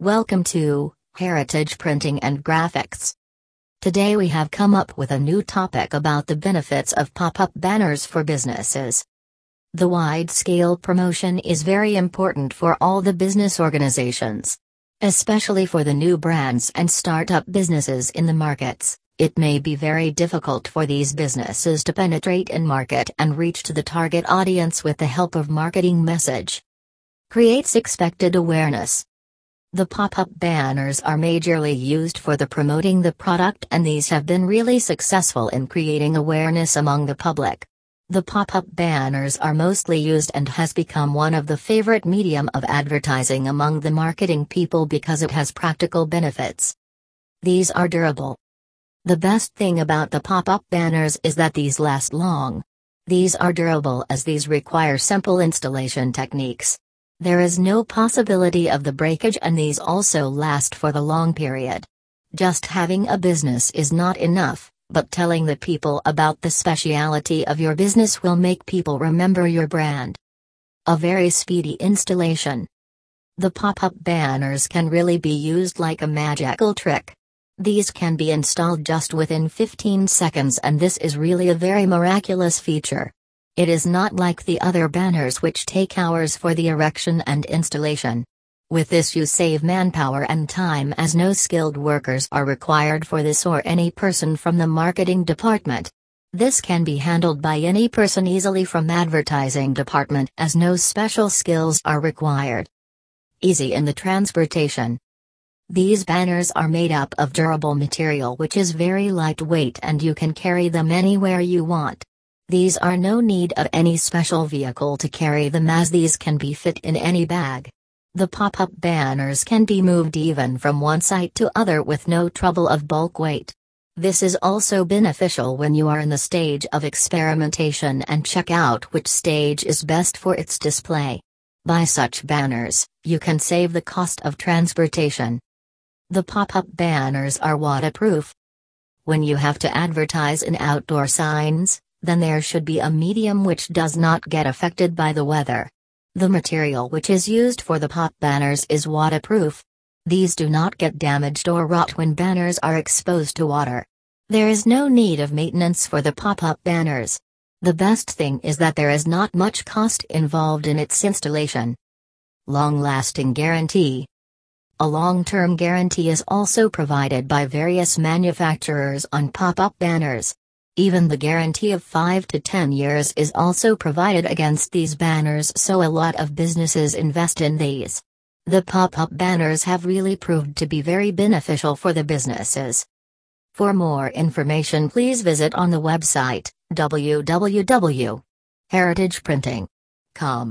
Welcome to Heritage Printing and Graphics. Today we have come up with a new topic about the benefits of pop up banners for businesses. The wide scale promotion is very important for all the business organizations. Especially for the new brands and startup businesses in the markets, it may be very difficult for these businesses to penetrate and market and reach to the target audience with the help of marketing message. Creates expected awareness. The pop-up banners are majorly used for the promoting the product and these have been really successful in creating awareness among the public. The pop-up banners are mostly used and has become one of the favorite medium of advertising among the marketing people because it has practical benefits. These are durable. The best thing about the pop-up banners is that these last long. These are durable as these require simple installation techniques. There is no possibility of the breakage and these also last for the long period. Just having a business is not enough, but telling the people about the speciality of your business will make people remember your brand. A very speedy installation. The pop-up banners can really be used like a magical trick. These can be installed just within 15 seconds and this is really a very miraculous feature. It is not like the other banners which take hours for the erection and installation. With this you save manpower and time as no skilled workers are required for this or any person from the marketing department. This can be handled by any person easily from advertising department as no special skills are required. Easy in the transportation. These banners are made up of durable material which is very lightweight and you can carry them anywhere you want. These are no need of any special vehicle to carry them as these can be fit in any bag. The pop-up banners can be moved even from one site to other with no trouble of bulk weight. This is also beneficial when you are in the stage of experimentation and check out which stage is best for its display. By such banners, you can save the cost of transportation. The pop-up banners are waterproof. When you have to advertise in outdoor signs, then there should be a medium which does not get affected by the weather. The material which is used for the pop banners is waterproof. These do not get damaged or rot when banners are exposed to water. There is no need of maintenance for the pop-up banners. The best thing is that there is not much cost involved in its installation. Long-lasting guarantee. A long-term guarantee is also provided by various manufacturers on pop-up banners. Even the guarantee of 5 to 10 years is also provided against these banners, so a lot of businesses invest in these. The pop up banners have really proved to be very beneficial for the businesses. For more information, please visit on the website www.heritageprinting.com.